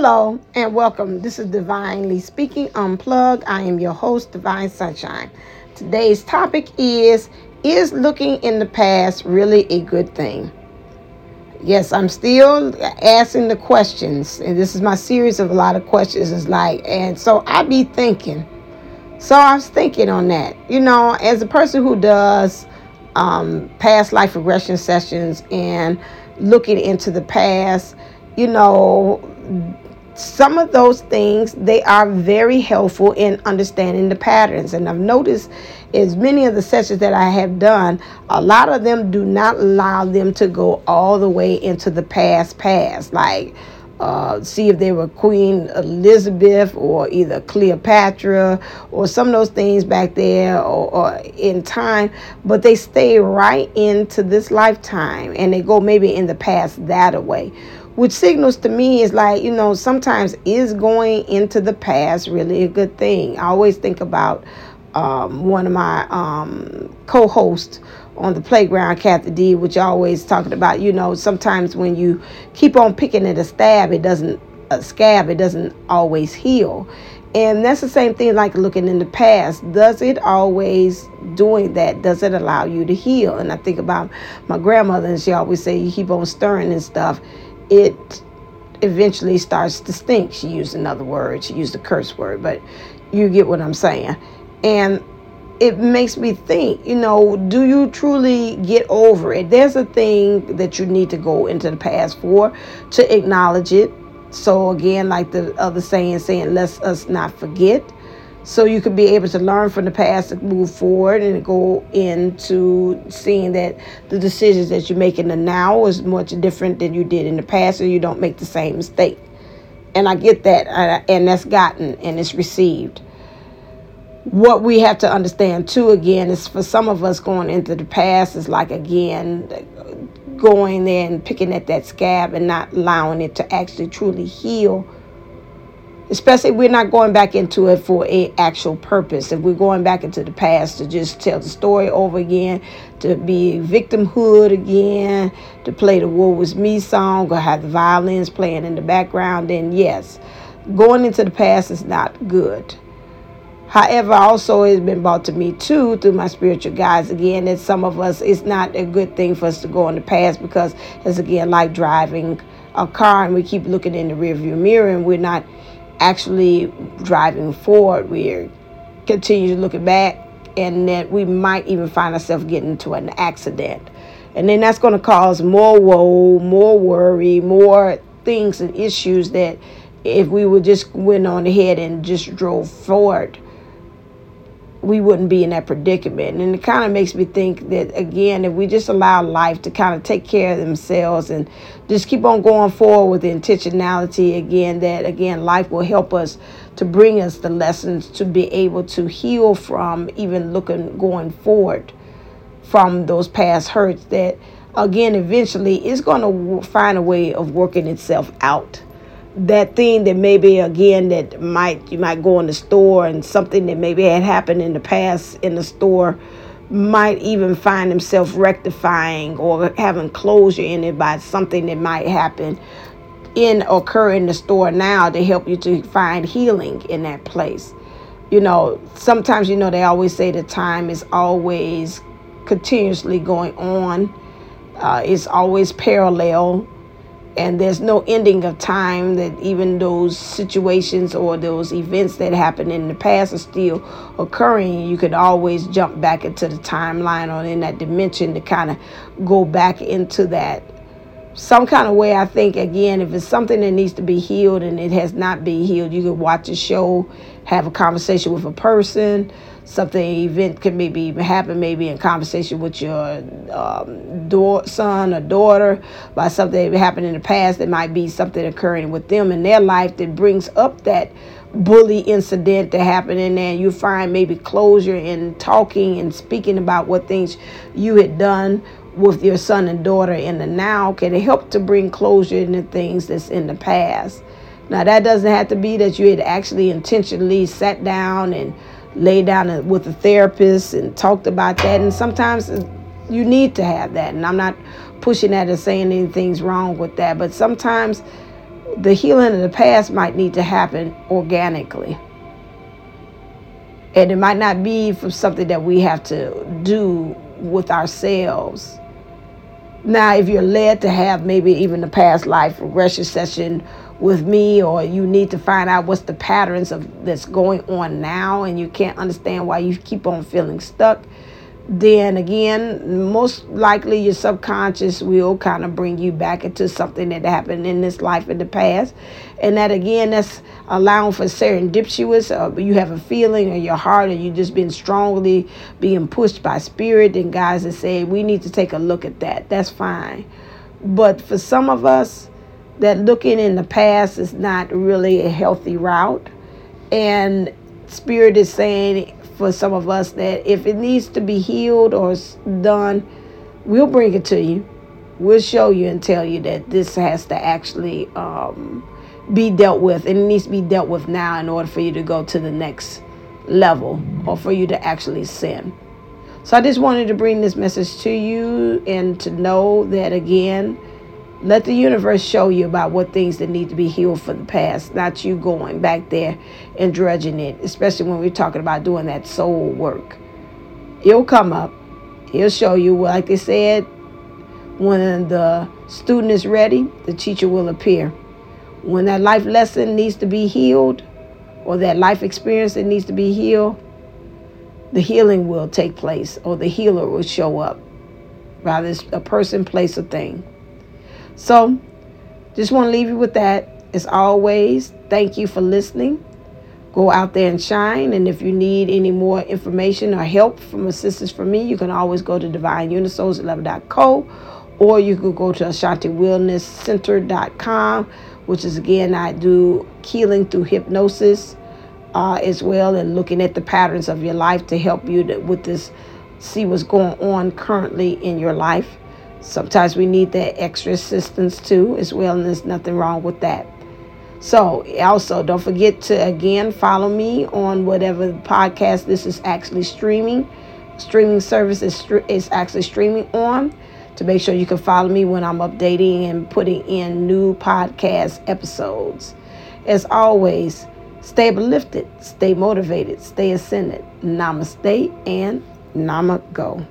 Hello and welcome. This is Divinely Speaking Unplugged. I am your host, Divine Sunshine. Today's topic is Is looking in the past really a good thing? Yes, I'm still asking the questions, and this is my series of a lot of questions. Is like, and so I be thinking. So I was thinking on that. You know, as a person who does um, past life regression sessions and looking into the past, you know, some of those things they are very helpful in understanding the patterns. And i've noticed as many of the sessions that i have done a lot of them do not allow them to go all the way into the past past. Like uh, see if they were Queen Elizabeth or either Cleopatra or some of those things back there or, or, in time, but they stay right into this lifetime and they go maybe in the past that way which signals to me is like you know sometimes is going into the past really a good thing i always think about um, one of my um, co-hosts on the playground Kathy D, which always talking about, you know, sometimes when you keep on picking at a stab, it doesn't a scab, it doesn't always heal. And that's the same thing like looking in the past. Does it always doing that? Does it allow you to heal? And I think about my grandmother and she always say you keep on stirring and stuff it eventually starts to stink. She used another word, she used a curse word, but you get what I'm saying. And it makes me think, you know, do you truly get over it? There's a thing that you need to go into the past for to acknowledge it. So, again, like the other saying, saying, let's not forget so you could be able to learn from the past to move forward and go into seeing that the decisions that you make in the now is much different than you did in the past and you don't make the same mistake. And i get that and that's gotten and it's received. What we have to understand too again is for some of us going into the past is like again going there and picking at that scab and not allowing it to actually truly heal especially if we're not going back into it for a actual purpose. If we're going back into the past to just tell the story over again to be victimhood again to play the war was me song or have the violins playing in the background then yes going into the past is not good. However also it's been brought to me too through my spiritual guides again that some of us it's not a good thing for us to go in the past because it's again like driving a car and we keep looking in the rearview mirror and we're not actually driving forward, we're continuing looking back, and that we might even find ourselves getting into an accident. And then that's going to cause more woe, more worry, more things and issues that if we would just went on ahead and just drove forward, we wouldn't be in that predicament. And it kind of makes me think that, again, if we just allow life to kind of take care of themselves and just keep on going forward with the intentionality, again, that, again, life will help us to bring us the lessons to be able to heal from, even looking going forward from those past hurts that, again, eventually is going to find a way of working itself out that thing that maybe again that might you might go in the store and something that maybe had happened in the past in the store might even find himself rectifying or having closure in it by something that might happen in occur in the store now to help you to find healing in that place. You know sometimes you know they always say the time is always continuously going on uh, it's always parallel and there's no ending of time that even those situations or those events that happened in the past are still occurring. You could always jump back into the timeline or in that dimension to kind of go back into that some kind of way i think again if it's something that needs to be healed and it has not been healed you could watch a show have a conversation with a person. Something event can maybe happen maybe in conversation with your um, son or daughter by something that happened in the past that might be something occurring with them in their life that brings up that bully incident that happened in there you find maybe closure in talking and speaking about what things you had done with your son and daughter in the now can it help to bring closure in the things that's in the past now that doesn't have to be that you had actually intentionally sat down and lay down with a therapist and talked about that. And sometimes you need to have that. And I'm not pushing that or saying anything's wrong with that. But sometimes the healing of the past might need to happen organically. And it might not be from something that we have to do with ourselves. Now, if you're led to have maybe even a past life regression session with me, or you need to find out what's the patterns of that's going on now, and you can't understand why you keep on feeling stuck, then again, most likely your subconscious will kind of bring you back into something that happened in this life in the past. And that again, that's allowing for serendipitous, uh, you have a feeling in your heart, or you just been strongly being pushed by spirit. And guys that say, we need to take a look at that. That's fine. But for some of us, that looking in the past is not really a healthy route. And spirit is saying, for some of us that if it needs to be healed or done, we'll bring it to you. We'll show you and tell you that this has to actually um, be dealt with, and it needs to be dealt with now in order for you to go to the next level or for you to actually sin. So I just wanted to bring this message to you and to know that again let the universe show you about what things that need to be healed for the past, not you going back there and drudging it, especially when we're talking about doing that soul work. He'll come up. He'll show you, like they said, when the student is ready, the teacher will appear. When that life lesson needs to be healed, or that life experience that needs to be healed, the healing will take place, or the healer will show up. Rather, it's a person, place, or thing. So, just want to leave you with that. As always, thank you for listening. Go out there and shine. And if you need any more information or help from assistance from me, you can always go to divineunisoulslevel.co or you can go to AshantiWellnessCenter.com, which is again, I do healing through hypnosis uh, as well and looking at the patterns of your life to help you to, with this, see what's going on currently in your life. Sometimes we need that extra assistance too, as well, and there's nothing wrong with that. So, also, don't forget to again follow me on whatever podcast this is actually streaming. Streaming service is, is actually streaming on to make sure you can follow me when I'm updating and putting in new podcast episodes. As always, stay uplifted, stay motivated, stay ascended. Namaste and Namago.